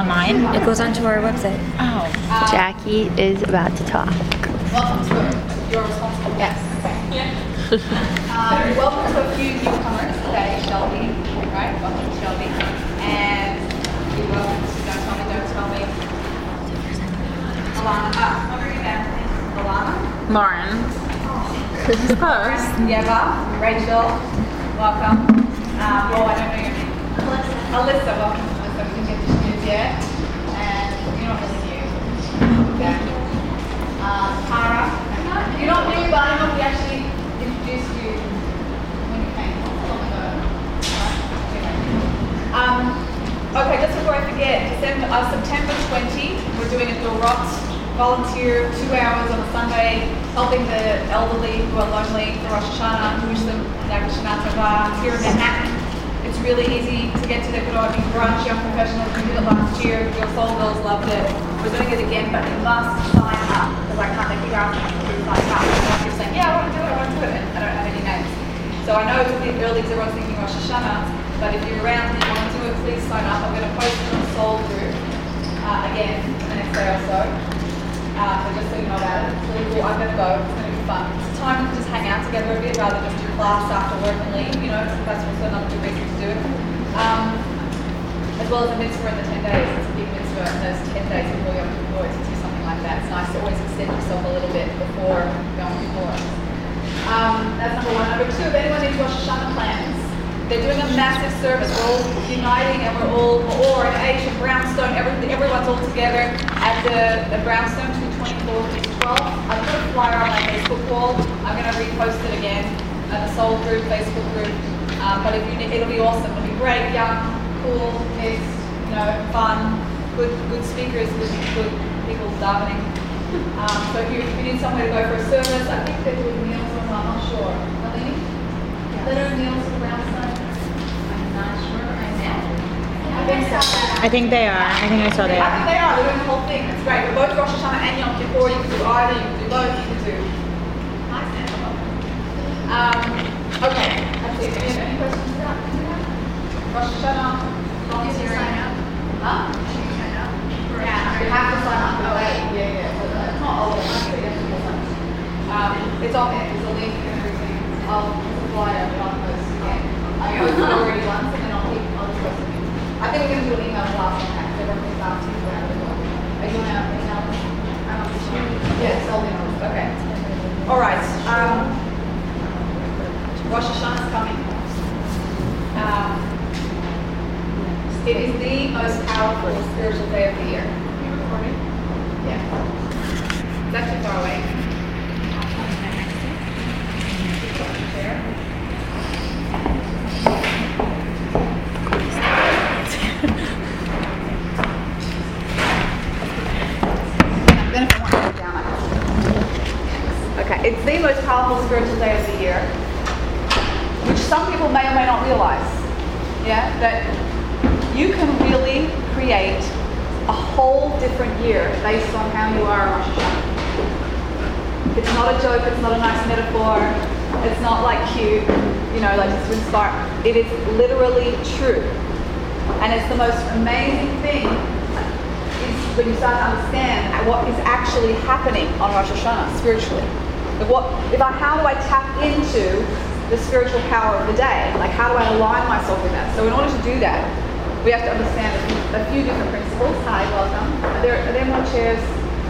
online? It goes onto our website. Oh. Jackie is about to talk. Welcome to your responsible. Yes. um, welcome to a few newcomers today, Shelby. Right? Welcome to Shelby. And you're welcome to Don't Tell Me, Don't Tell Me. Alana. Ah, what are your names? Alana. Lauren. Close. Yeva. Rachel. Welcome. Um, oh, I don't know your name. Alyssa. Alyssa. Welcome, Yet. And you're not really new. Okay. Uh, Tara. You're not new, but I don't know we actually introduced you when you came. Long ago. Um, okay, just before I forget, December, uh, September 20, we're doing a Dorot volunteer two hours on a Sunday, helping the elderly who are lonely for Rosh Hashanah, wish them here in Manhattan. It's really easy to get to the Kodomi brunch, young professionals. We did it last year. Your soul girls loved it. We're doing it again, but you must sign up because I can't make you. And you're saying, yeah, I want to do it, I want to do it, and I don't have any names. So I know it's a bit early because everyone's thinking Rosh Hashanah, but if you're around and you want to do it, please sign up. I'm going to post it on the Soul group uh, again the next day or so. Uh, just so you know it. It's really cool. I'm going to go. It's going to be fun. It's time to just hang out together a bit rather than class after work and leave. You know, that's also another good reason to do it. Um, as well as a mitzvah in the 10 days. It's a big mitzvah in those 10 days before Yom Kippur to do something like that. It's nice to always extend yourself a little bit before Yom Kippur. Um, that's number one. Number two, if anyone needs Rosh Hashanah plans, they're doing a massive service. We're all uniting and we're all, we're all in and Brownstone, every, everyone's all together at the, the Brownstone 224 to 12. I've put a flyer on my Facebook wall. I'm going to repost it again at the Soul group, Facebook group. Um, but if you need, it'll be awesome. It'll be great, young, cool, kids, you know, fun, good, good speakers, good, good people davening. Um, so if you, if you need somewhere to go for a service, I think they're doing meals or I'm not sure. Eleni? They're doing meals for Brownstone? I'm not sure. I'm. I think so. I think they are. I think I saw they I are. think they are. They're doing the whole thing. It's great. We're both Rosh Hashanah and Yom Kippur. You can do either. You can do both. You can do. Um, okay. That's it. Any, any questions about that? Rosh Hashanah. Volunteering. Huh? Yeah, you have to sign up. Oh, wait. Yeah, yeah. Not all of them. You have to sign up. Um, it's on there. There's a link and everything. I'll supply it on this again. I posted already once and then I'll keep, I'll just post it. I think we're do an email blast on that, so everything's out to you around as well. Are you email? Yes, I'll email, okay. All right, um, Rosh Hashanah is coming. Um, it is the most powerful spiritual day of the year. You recording? Yeah. Is that too far away? Okay, it's the most powerful spiritual day of the year, some people may or may not realize. Yeah, that you can really create a whole different year based on how you are on Rosh Hashanah. It's not a joke, it's not a nice metaphor, it's not like cute, you know, like just to inspire. It is literally true. And it's the most amazing thing is when you start to understand what is actually happening on Rosh Hashanah spiritually. What, how do I tap into the spiritual power of the day? Like how do I align myself with that? So in order to do that, we have to understand a few, different principles. Hi, welcome. Are there, are there more chairs,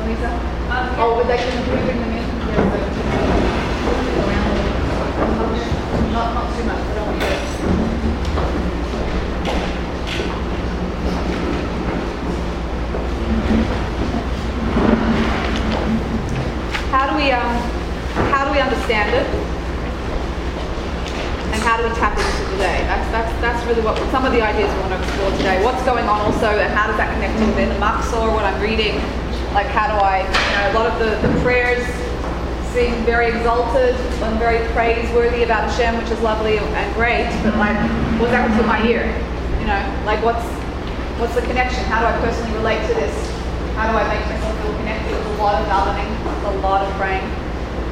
Lisa? Um, Oh, would they, can we bring them in? Not, not too much, I want to. How do we um, how do we understand it? And how do we tap into today? That's that's that's really what some of the ideas we want to explore today. What's going on also, and how does that connect to the Machzor, what I'm reading? Like how do I, you know, a lot of the, the prayers seem very exalted and very praiseworthy about Hashem, which is lovely and great, but like, what's that to my ear? You know, like what's what's the connection? How do I personally relate to this? How do I make myself feel connected? A lot of davening, a lot of praying.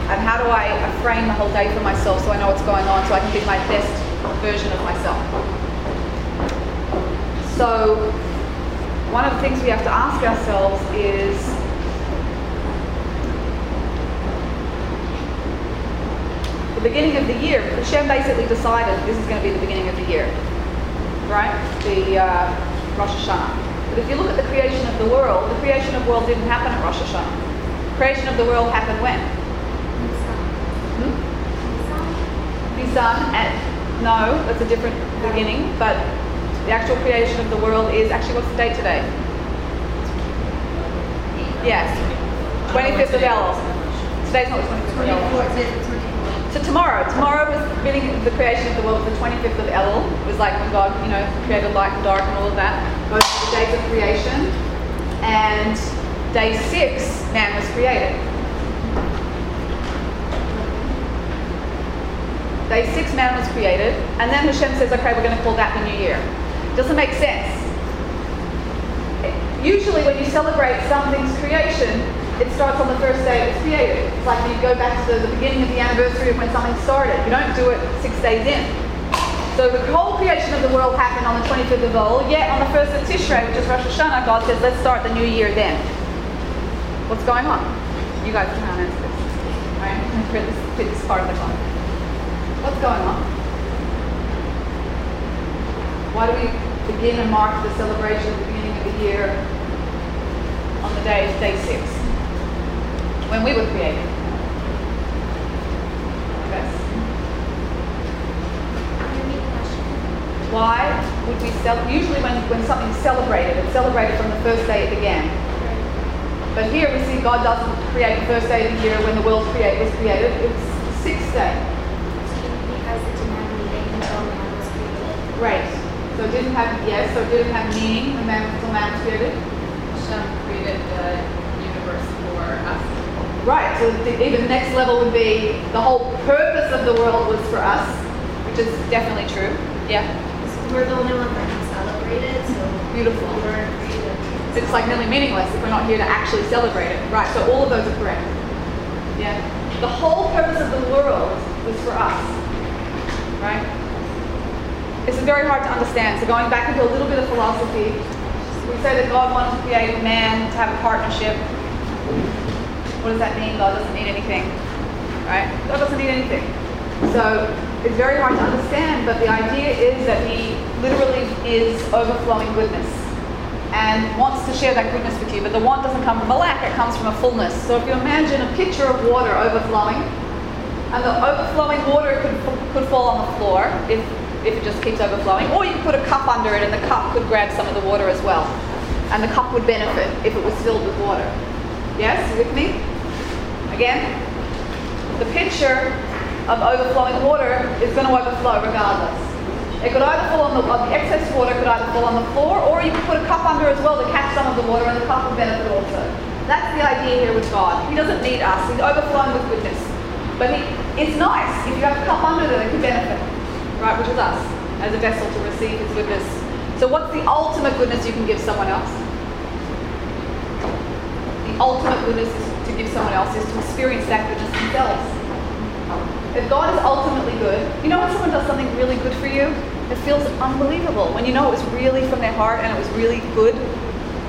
And how do I frame the whole day for myself so I know what's going on so I can be my best version of myself? So one of the things we have to ask ourselves is the beginning of the year. Hashem basically decided this is going to be the beginning of the year, right? The uh, Rosh Hashanah. But if you look at the creation of the world, the creation of the world didn't happen at Rosh Hashanah. Creation of the world happened when? Hmm? Nisan. At, no, that's a different beginning, but the actual creation of the world is actually what's the date today? Yes, 25th of Elul. Today's not the 25th of Elul. So tomorrow, tomorrow was the beginning of the creation of the world, the 25th of Elul. It was like when God, you know, created light and dark and all of that. Those are the days of creation. And day six, man was created. Day six, man was created. And then Hashem says, okay, we're going to call that the new year. Doesn't make sense. Usually when you celebrate something's creation, it starts on the first day it was created. It's like you go back to the, beginning of the anniversary of when something started. You don't do it six days in. So the whole creation of the world happened on the 25th of Elul, yet on the 1st of Tishrei, which is Rosh Hashanah, God says, let's start the new year then. What's going on? You guys can answer this. Right? For this, for this part of the clock. What's going on? Why do we begin and mark the celebration at the beginning of the year on the day of day six? When we were created. Yes. Why would we cel- usually when, when something's celebrated, it's celebrated from the first day it began. But here we see God doesn't create the first day of the year when the world create, was created. It's the sixth day. Because it didn't have meaning until man was created. Right. So it didn't have yes, so it didn't have meaning when man until man was created. Hashem created the universe for us. Right. So the, the next level would be the whole purpose of the world was for us, which is definitely true. Yeah. So we're the only ones that can celebrate it, so Beautiful. we weren't created. It's like nearly meaningless if we're not here to actually celebrate it. Right. So all of those are correct. Yeah. The whole purpose of the world was for us. Right. This is very hard to understand. So going back into a little bit of philosophy, we say that God wanted to create man to have a partnership. What does that mean? God doesn't need anything. Right? God doesn't need anything. So it's very hard to understand, but the idea is that he literally is overflowing goodness and wants to share that goodness with you. But the want doesn't come from a lack, it comes from a fullness. So if you imagine a pitcher of water overflowing, and the overflowing water could, could fall on the floor if, if it just keeps overflowing, or you could put a cup under it and the cup could grab some of the water as well. And the cup would benefit if it was filled with water. Yes, with me? Again, the pitcher of overflowing water is going to overflow regardless. It could either fall on the, the excess water could either fall on the floor, or you could put a cup under as well to catch some of the water, and the cup would benefit also. That's the idea here with God. He doesn't need us. He's overflowing with goodness. But he, it's nice if you have a cup under there it can benefit, right? Which is us as a vessel to receive His goodness. So, what's the ultimate goodness you can give someone else? The ultimate goodness to give someone else is to experience that goodness themselves. If God is ultimately good, you know when someone does something really good for you, it feels unbelievable. When you know it was really from their heart and it was really good,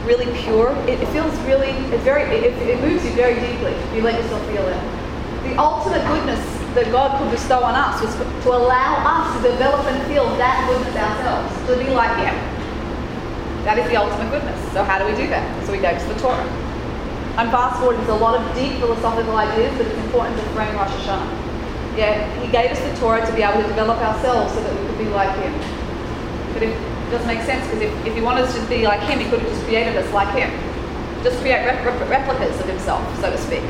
really pure, it, it feels really, it's very, it, it moves you very deeply. You let yourself feel it. The ultimate goodness that God could bestow on us was to allow us to develop and feel that goodness ourselves, to be like Him. That is the ultimate goodness. So how do we do that? So we go to the Torah. I'm fast forwarding to a lot of deep philosophical ideas, but it's important to frame Rosh Hashanah. Yeah, he gave us the Torah to be able to develop ourselves so that we could be like him. But if, it doesn't make sense because if, if he wanted us to be like him, he could have just created us like him. Just create rep- rep- replicas of himself, so to speak.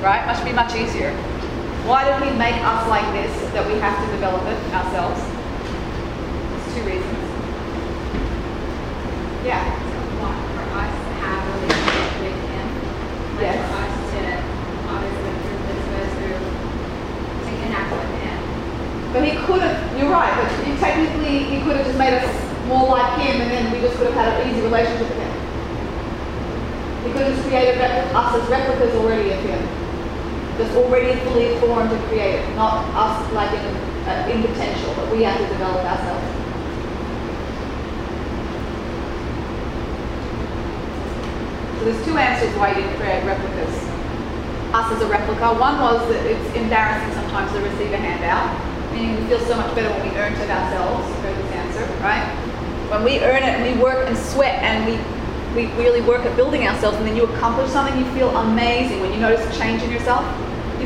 Right? Must be much easier. Why did he make us like this that we have to develop it ourselves? There's two reasons. Yeah. want for us to have a relationship with him. Like Yes. for us to obviously through this through to connect with him. But he could have, you're right, but technically he could have just made us more like him and then we just could have had an easy relationship with him. He could have just created us as replicas already of him. Just already fully formed and created, not us like in, uh, in potential, but we have to develop ourselves. So there's two answers why you create replicas. Us as a replica. One was that it's embarrassing sometimes to receive a handout, meaning we feel so much better when we earn it ourselves. Heard this answer, right? When we earn it and we work and sweat and we we really work at building ourselves and then you accomplish something, you feel amazing. When you notice a change in yourself,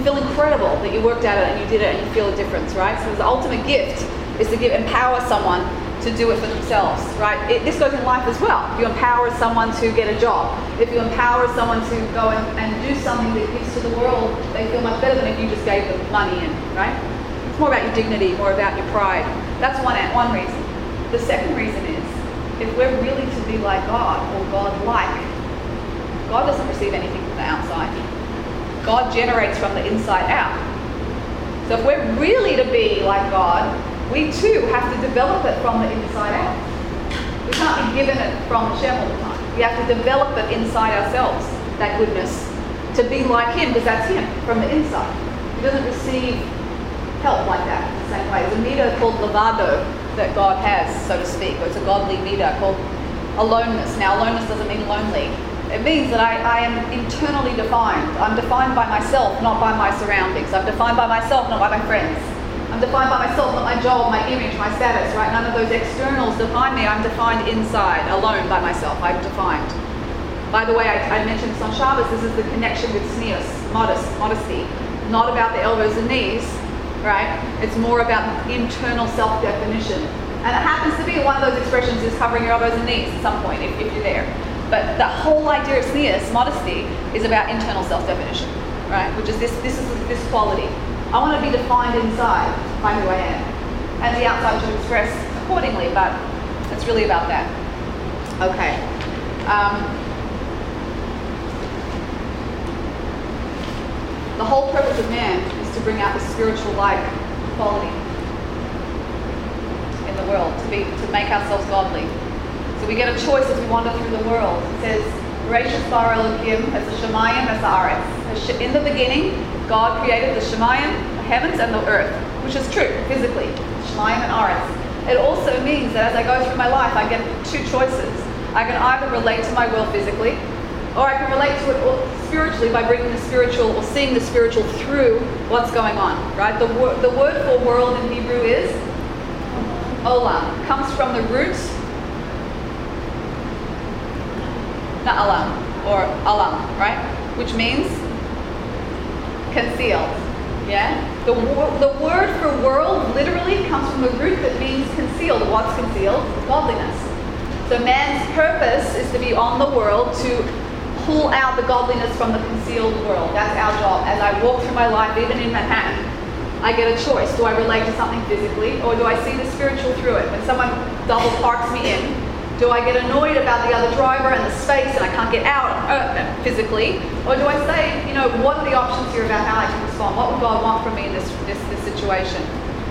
you feel incredible that you worked at it and you did it and you feel a difference, right? So the ultimate gift is to give empower someone to do it for themselves, right? It, this goes in life as well. If you empower someone to get a job, if you empower someone to go and, and do something that gives to the world, they feel much better than if you just gave them money in, right? It's more about your dignity, more about your pride. That's one, one reason. The second reason is if we're really to be like God or God-like, God doesn't receive anything from the outside. God generates from the inside out. So if we're really to be like God, we too have to develop it from the inside out. We can't be given it from Hashem all the time. We have to develop it inside ourselves, that goodness, to be like Him, because that's Him from the inside. He doesn't receive help like that in the same way. There's a middah called levado that God has, so to speak, or it's a godly middah called aloneness. Now, aloneness doesn't mean lonely. It means that I, I am internally defined. I'm defined by myself, not by my surroundings. I'm defined by myself, not by my friends. I'm defined by myself, not my job, my image, my status, right? None of those externals define me. I'm defined inside, alone by myself. I'm defined. By the way, I, I mentioned this on Shabbos. This is the connection with tznius, modest, modesty. Not about the elbows and knees, right? It's more about internal self-definition. And it happens to be one of those expressions is covering your elbows and knees at some point if, if you're there. But the whole idea of tznius, modesty, is about internal self-definition, right? Which is this, this is this quality. I want to be defined inside by who I am. And the outside should express accordingly, but it's really about that. Okay. Um, the whole purpose of man is to bring out the spiritual-like quality in the world, to be to make ourselves godly. So we get a choice as we wander through the world. It says, Gracious Bar Elohim as the Shemayim as the Aretz. In the beginning, God created the Shemayim, the heavens, and the earth, which is true, physically. Shemayim and Aretz. It also means that as I go through my life, I get two choices. I can either relate to my world physically, or I can relate to it spiritually by bringing the spiritual or seeing the spiritual through what's going on, right? The, wor- the word for world in Hebrew is olam. Comes from the root na'alam or alam, right? Which means concealed. Yeah? The, the word for world literally comes from a root that means concealed. What's concealed? Godliness. So man's purpose is to be on the world to pull out the godliness from the concealed world. That's our job. As I walk through my life, even in Manhattan, I get a choice. Do I relate to something physically or do I see the spiritual through it? When someone double parks me in, do I get annoyed about the other driver and the space and I can't get out uh, physically? Or do I say, you know, what are the options here about how I can respond? What would God want from me in this, this, this situation?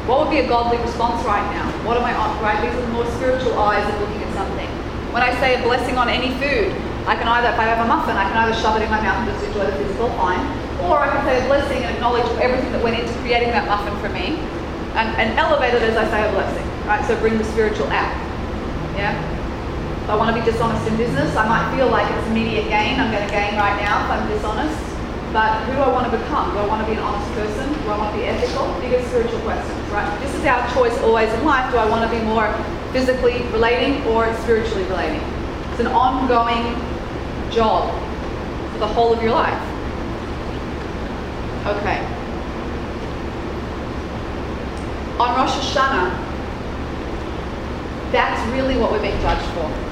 What would be a godly response right now? What am I on, right? These are the more spiritual eyes of looking at something. When I say a blessing on any food, I can either, if I have a muffin, I can either shove it in my mouth and just enjoy the physical, fine. Or I can say a blessing and acknowledge everything that went into creating that muffin for me and, and elevate it as I say a blessing, right? So bring the spiritual out. Yeah? If I want to be dishonest in business, I might feel like it's immediate gain. I'm going to gain right now if I'm dishonest. But who do I want to become? Do I want to be an honest person? Do I want to be ethical? Bigger spiritual questions, right? This is our choice always in life. Do I want to be more physically relating or spiritually relating? It's an ongoing job for the whole of your life. Okay. On Rosh Hashanah, that's really what we're being judged for.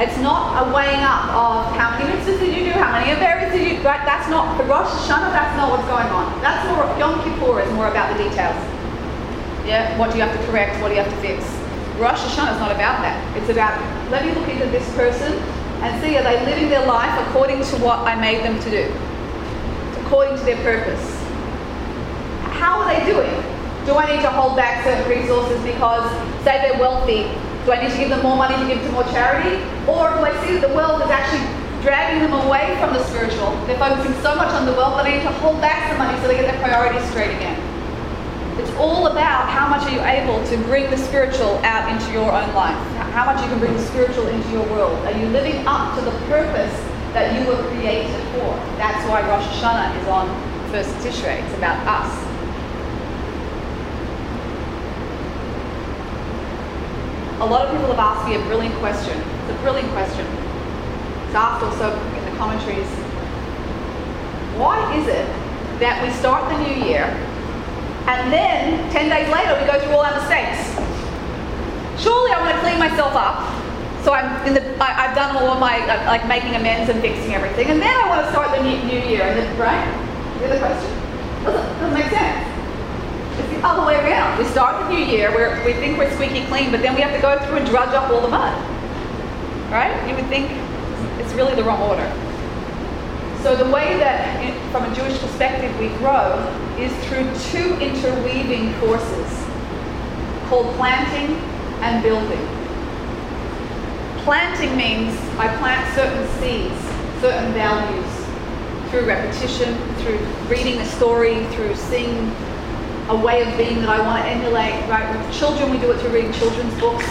It's not a weighing up of how many mitzvahs did you do, how many Averis did you, right? That's not, Rosh Hashanah, that's not what's going on. That's more, of Yom Kippur is more about the details. Yeah, what do you have to correct, what do you have to fix? Rosh Hashanah is not about that. It's about, let me look into this person and see, are they living their life according to what I made them to do? According to their purpose. How are they doing? Do I need to hold back certain resources because, say they're wealthy, do I need to give them more money to give to more charity? Or do I see that the world is actually dragging them away from the spiritual? They're focusing so much on the wealth that they need to hold back some money so they get their priorities straight again. It's all about how much are you able to bring the spiritual out into your own life. How much you can bring the spiritual into your world. Are you living up to the purpose that you were created for? That's why Rosh Hashanah is on first Tishrei. It's about us. A lot of people have asked me a brilliant question. It's a brilliant question. It's asked also in the commentaries. Why is it that we start the new year and then 10 days later we go through all our mistakes? Surely I want to clean myself up. So I'm in the, I, have done all of my, uh, like making amends and fixing everything. And then I want to start the new, new year. And then, right? You the question? Doesn't, doesn't make sense. It's the other way around. We start the new year where we think we're squeaky clean, but then we have to go through and drudge up all the mud. Right? You would think it's really the wrong order. So the way that, from a Jewish perspective, we grow is through two interweaving forces called planting and building. Planting means I plant certain seeds, certain values, through repetition, through reading a story, through seeing a way of being that I want to emulate. Right? With children, we do it through reading children's books.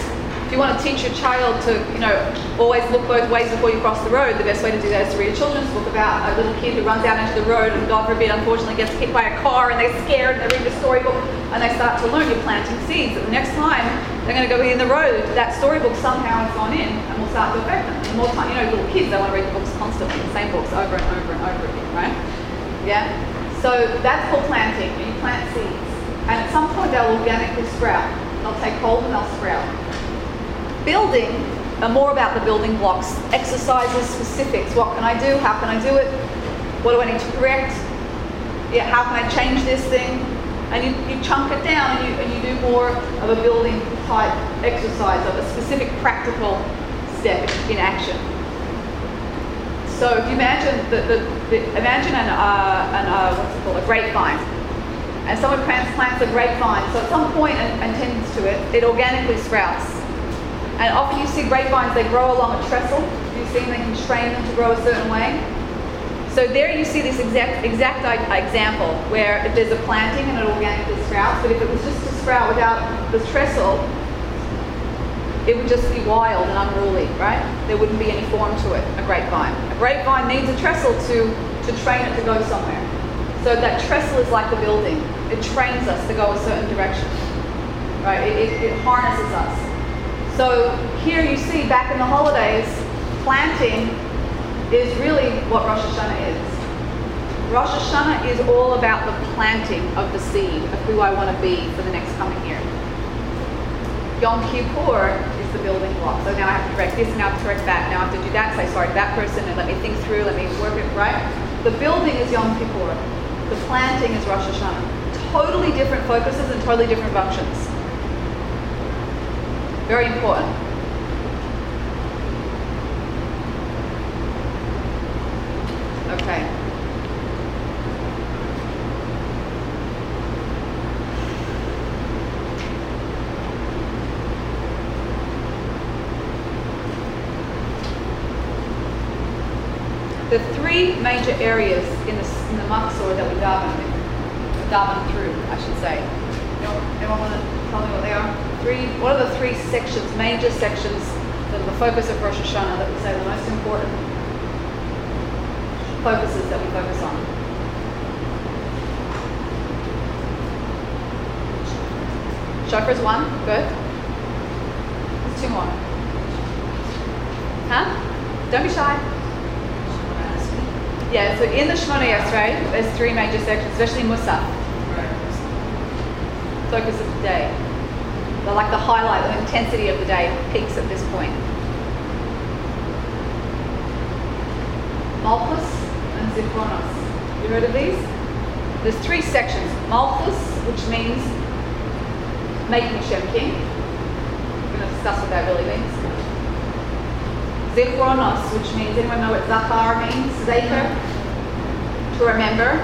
If you want to teach your child to, you know, always look both ways before you cross the road, the best way to do that is to read a children's book about a little kid who runs out into the road and God forbid, unfortunately, gets hit by a car and they're scared and they read the storybook and they start to learn you're planting seeds. That the next time they're going to go in the road, that storybook somehow has gone in and will start to affect them. The more time, you know, little kids, they want to read the books constantly, the same books over and over and over again, right? Yeah? So that's called planting. You plant seeds. And at some point they'll organically sprout. They'll take hold and they'll sprout building are more about the building blocks, exercises, specifics. What can I do? How can I do it? What do I need to correct? Yeah, how can I change this thing? And you, you chunk it down and you, and you do more of a building type exercise of a specific practical step in action. So if you imagine the, the, the imagine an, uh, an uh, what's it called a grapevine, and someone plants a grapevine. So at some point and, and tends to it, it organically sprouts and often you see grapevines, they grow along a trestle. You've seen they can train them to grow a certain way. So there you see this exact, exact example where if there's a planting and it organically sprouts, but if it was just to sprout without the trestle, it would just be wild and unruly, right? There wouldn't be any form to it, a grapevine. A grapevine needs a trestle to, to train it to go somewhere. So that trestle is like the building. It trains us to go a certain direction, right? It, it, it harnesses us. So here you see back in the holidays, planting is really what Rosh Hashanah is. Rosh Hashanah is all about the planting of the seed of who I want to be for the next coming year. Yom Kippur is the building block. So now I have to correct this, now I have to correct that, now I have to do that, say sorry to that person, and let me think through, let me work it, right? The building is Yom Kippur. The planting is Rosh Hashanah. Totally different focuses and totally different functions. Very important. Okay. The three major areas in the, in the Machzor that we daven, daven through, I should say. Anyone, anyone want to tell me what they are? three, what are the three sections, major sections, that the focus of Rosh Hashanah that we say the most important focuses that we focus on? Chakras one, good. There's two more. Huh? Don't be shy. Yeah, so in the Shemona Esrei, there's three major sections, especially Musaf. Focus of the day like the highlight, the intensity of the day peaks at this point. Malchus and Zichronos. You heard of these? There's three sections. Malchus, which means making Shem king. We're going to discuss what that really means. Zichronos, which means, anyone know what Zachar means? Zecher? To remember,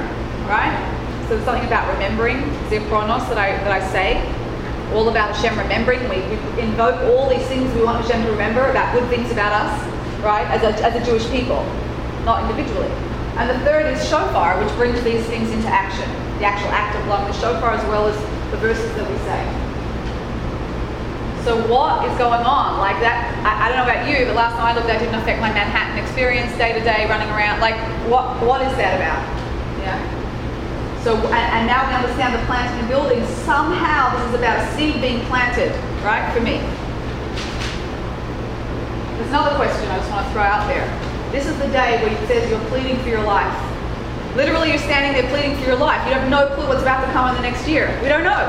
right? So there's something about remembering, Zichronos, that I, that I say all about Hashem remembering. We, we, invoke all these things we want Hashem to remember about good things about us, right, as a, as a Jewish people, not individually. And the third is shofar, which brings these things into action. The actual act of blowing the shofar, as well as the verses that we say. So what is going on? Like that, I, I don't know about you, but last time I looked, that didn't affect my Manhattan experience day to day, running around. Like, what what is that about? Yeah. So, and, now we understand the planting and building. Somehow this is about a seed being planted, right? For me. There's another question I just want to throw out there. This is the day where it says you're pleading for your life. Literally, you're standing there pleading for your life. You have no clue what's about to come in the next year. We don't know.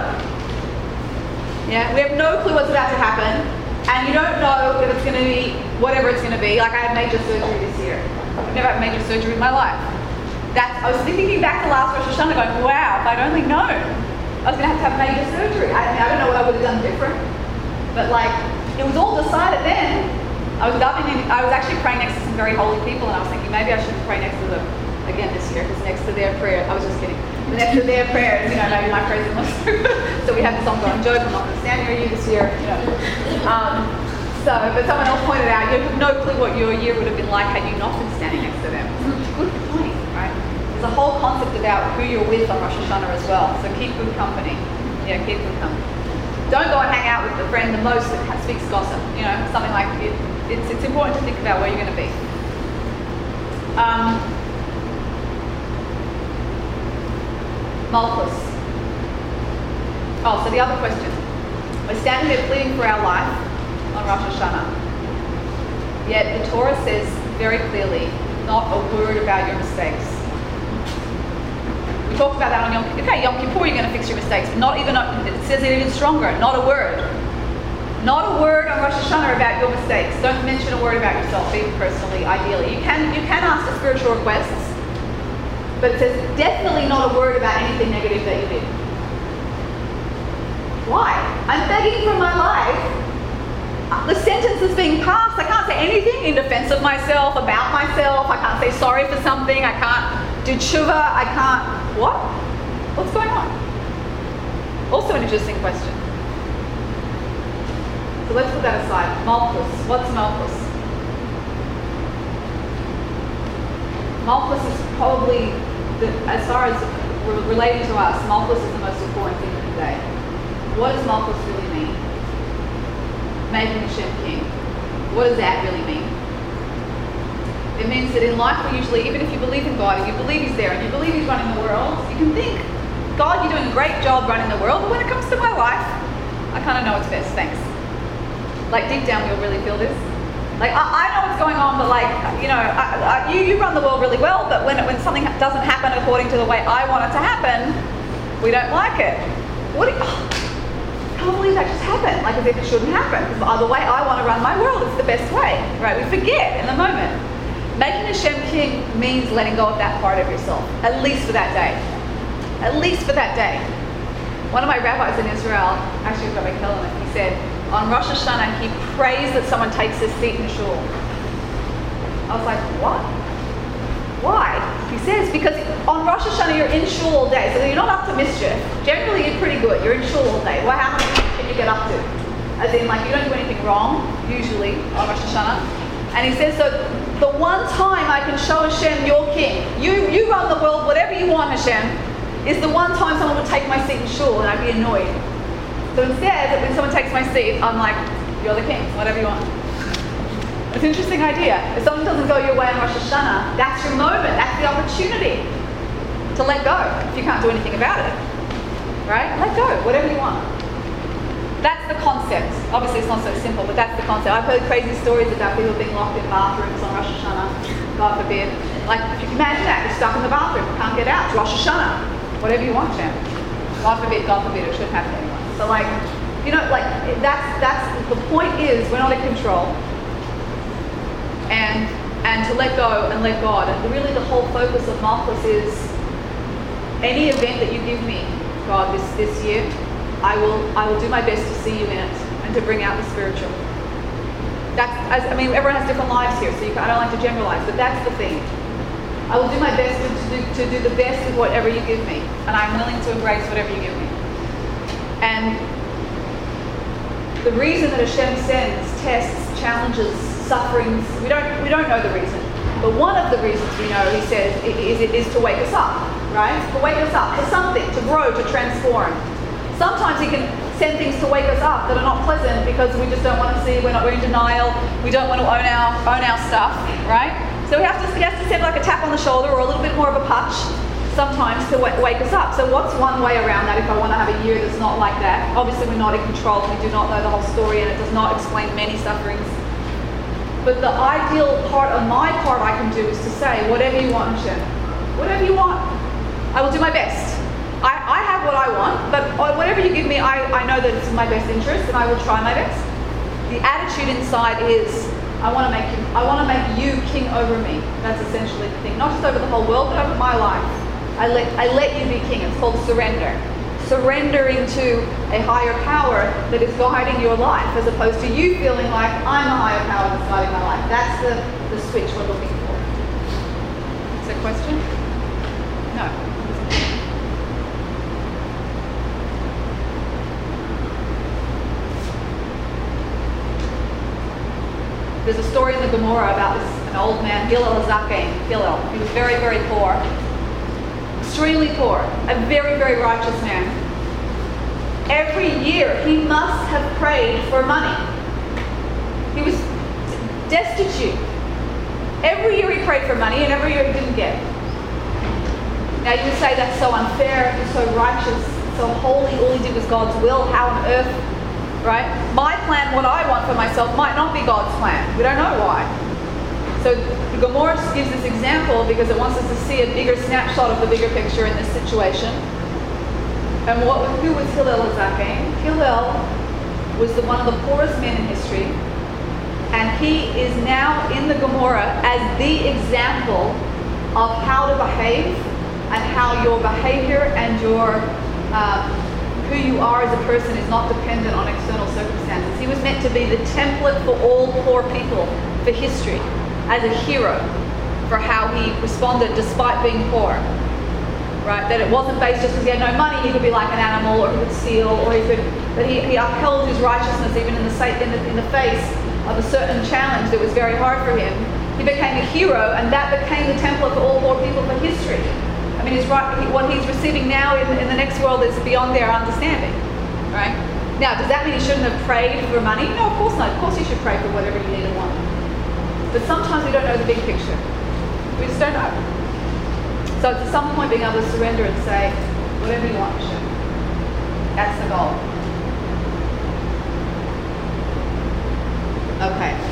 Yeah, we have no clue what's about to happen, and you don't know if it's going to be whatever it's going to be. Like I had major surgery this year. I've never had major surgery in my life. That's, I was thinking back to last Rosh Hashanah, going, wow, if I'd only known, I was going to have to have major surgery. I, I don't know what I would have done different, but like it was all decided then. I was loving in, I was actually praying next to some very holy people, and I was thinking maybe I should pray next to them again this year, because next to their prayer, I was just kidding. Next to their prayers, you know, maybe my prayers are so So we have this ongoing joke, I'm not going to stand near you this year. Um, so, but someone else pointed out, you have no clue what your year would have been like had you not been standing next to them. Good point, right? There's a whole concept about who you're with on Rosh Hashanah as well. So keep good company. Yeah, keep good company. Don't go and hang out with the friend the most that speaks gossip. You know, something like it, it's, it's important to think about where you're going to be. Um, Malchus. Oh, so the other question. We're standing there pleading for our life on Rosh Hashanah. Yet the Torah says very clearly, not a word about your mistakes. We talked about that on Yom Kippur. Okay, Yom Kippur, you're going to fix your mistakes. Not even, it says it even stronger, not a word. Not a word on Rosh Hashanah about your mistakes. Don't mention a word about yourself, even personally, ideally. You can, you can ask for spiritual requests, but it says definitely not a word about anything negative that you did. Why? I'm begging for my life. The sentence is being passed. I can't say anything in defense of myself, about myself. I can't say sorry for something. I can't do tshuva. I can't. What? What's going on? Also, an interesting question. So let's put that aside. Malchus. What's Malchus? Malchus is probably, the, as far as re- relating to us, Malchus is the most important thing of the day. What does Malchus really mean? Making Hashem king. What does that really mean? It means that in life we usually, even if you believe in God, if you believe He's there and you believe He's running the world, you can think, God, you're doing a great job running the world, but when it comes to my life, I kind of know what's best, thanks. Like deep down, we all really feel this. Like I, I know what's going on, but like you know, I, I, you you run the world really well, but when when something doesn't happen according to the way I want it to happen, we don't like it. What? You, oh, I can't believe that just happened. Like as if it shouldn't happen. Because the way I want to run my world is the best way, right? We forget in the moment. Making Hashem king means letting go of that part of yourself, at least for that day. At least for that day. One of my rabbis in Israel, actually Rabbi Kellerman, he said, on Rosh Hashanah, he prays that someone takes his seat in shul. I was like, what? Why? He says, because on Rosh Hashanah you're in shul all day, so you're not up to mischief. Generally, you're pretty good. You're in shul all day. What happens can you get up to? As in, like, you don't do anything wrong, usually, on Rosh Hashanah. And he says, so the one time I can show Hashem, you're king. You, you run the world, whatever you want, Hashem, is the one time someone would take my seat in shul and I'd be annoyed. So instead, when someone takes my seat, I'm like, you're the king, whatever you want. It's an interesting idea. If something doesn't go your way on Rosh Hashanah, that's your moment, that's the opportunity to let go if you can't do anything about it. Right? Let go, whatever you want. That's the concept. Obviously, it's not so simple, but that's the concept. I've heard crazy stories about people being locked in bathrooms on Rosh Hashanah, God forbid. Like, if you can imagine that, you're stuck in the bathroom, can't get out, Rosh Hashanah. Whatever you want, Shem. God forbid, God forbid, it shouldn't happen to anyone. So like, you know, like that's that's the point is we're not in control. And and to let go and let God. And really the whole focus of Malchus is any event that you give me, God, this, this year, I will I will do my best to see you in it and to bring out the spiritual. That's I mean everyone has different lives here, so I don't like to generalize, but that's the thing. I will do my best to, to, do, to do the best with whatever you give me, and I'm willing to embrace whatever you give me. And the reason that Hashem sends tests, challenges, sufferings, we don't we don't know the reason. But one of the reasons we know, he says, is, is to wake us up, right? To wake us up for something, to grow, to transform. Sometimes he can send things to wake us up that are not pleasant because we just don't want to see, we're not, we're in denial, we don't want to own our, own our stuff, right? So we have to, he has to send like a tap on the shoulder or a little bit more of a punch sometimes to wa- wake us up. So what's one way around that if I want to have a year that's not like that? Obviously we're not in control, we do not know the whole story and it does not explain many sufferings. But the ideal part of my part I can do is to say, whatever you want, Hashem. Whatever you want. I will do my best. What I want, but whatever you give me, I, I know that it's in my best interest and I will try my best. The attitude inside is, I want to make you, I want to make you king over me. That's essentially the thing. Not just over the whole world, but over my life. I let, I let you be king. It's called surrender. Surrendering to a higher power that is guiding your life, as opposed to you feeling like I'm a higher power that's guiding my life. That's the, the switch we're looking for. Is there a question? No. There's a story in the Gemara about this an old man, Hillel Hazaken, Hillel. He was very, very poor, extremely poor, a very, very righteous man. Every year he must have prayed for money. He was destitute. Every year he prayed for money, and every year he didn't get. Now you would say that's so unfair, he's so righteous, so holy, all he did was God's will. How on earth right? My plan, what I want for myself, might not be God's plan. We don't know why. So Gemara gives this example because it wants us to see a bigger snapshot of the bigger picture in this situation. And what, who was Hillel Hazaken? Hillel was the, one of the poorest men in history, and he is now in the Gemara as the example of how to behave and how your behavior and your um, who you are as a person is not dependent on external circumstances. He was meant to be the template for all poor people for history, as a hero for how he responded despite being poor. Right? That it wasn't based just because he had no money, he could be like an animal or he could steal or he could, but he, he upheld his righteousness even in the, in, the, in the face of a certain challenge that was very hard for him. He became a hero and that became the template for all poor people for history. I mean, right, what he's receiving now in, in the next world is beyond their understanding, right? Now, does that mean he shouldn't have prayed for money? No, of course not. Of course, you should pray for whatever you need and want. But sometimes we don't know the big picture. We just don't know. So at some point, being able to surrender and say, whatever you want, Hashem. That's the goal. Okay.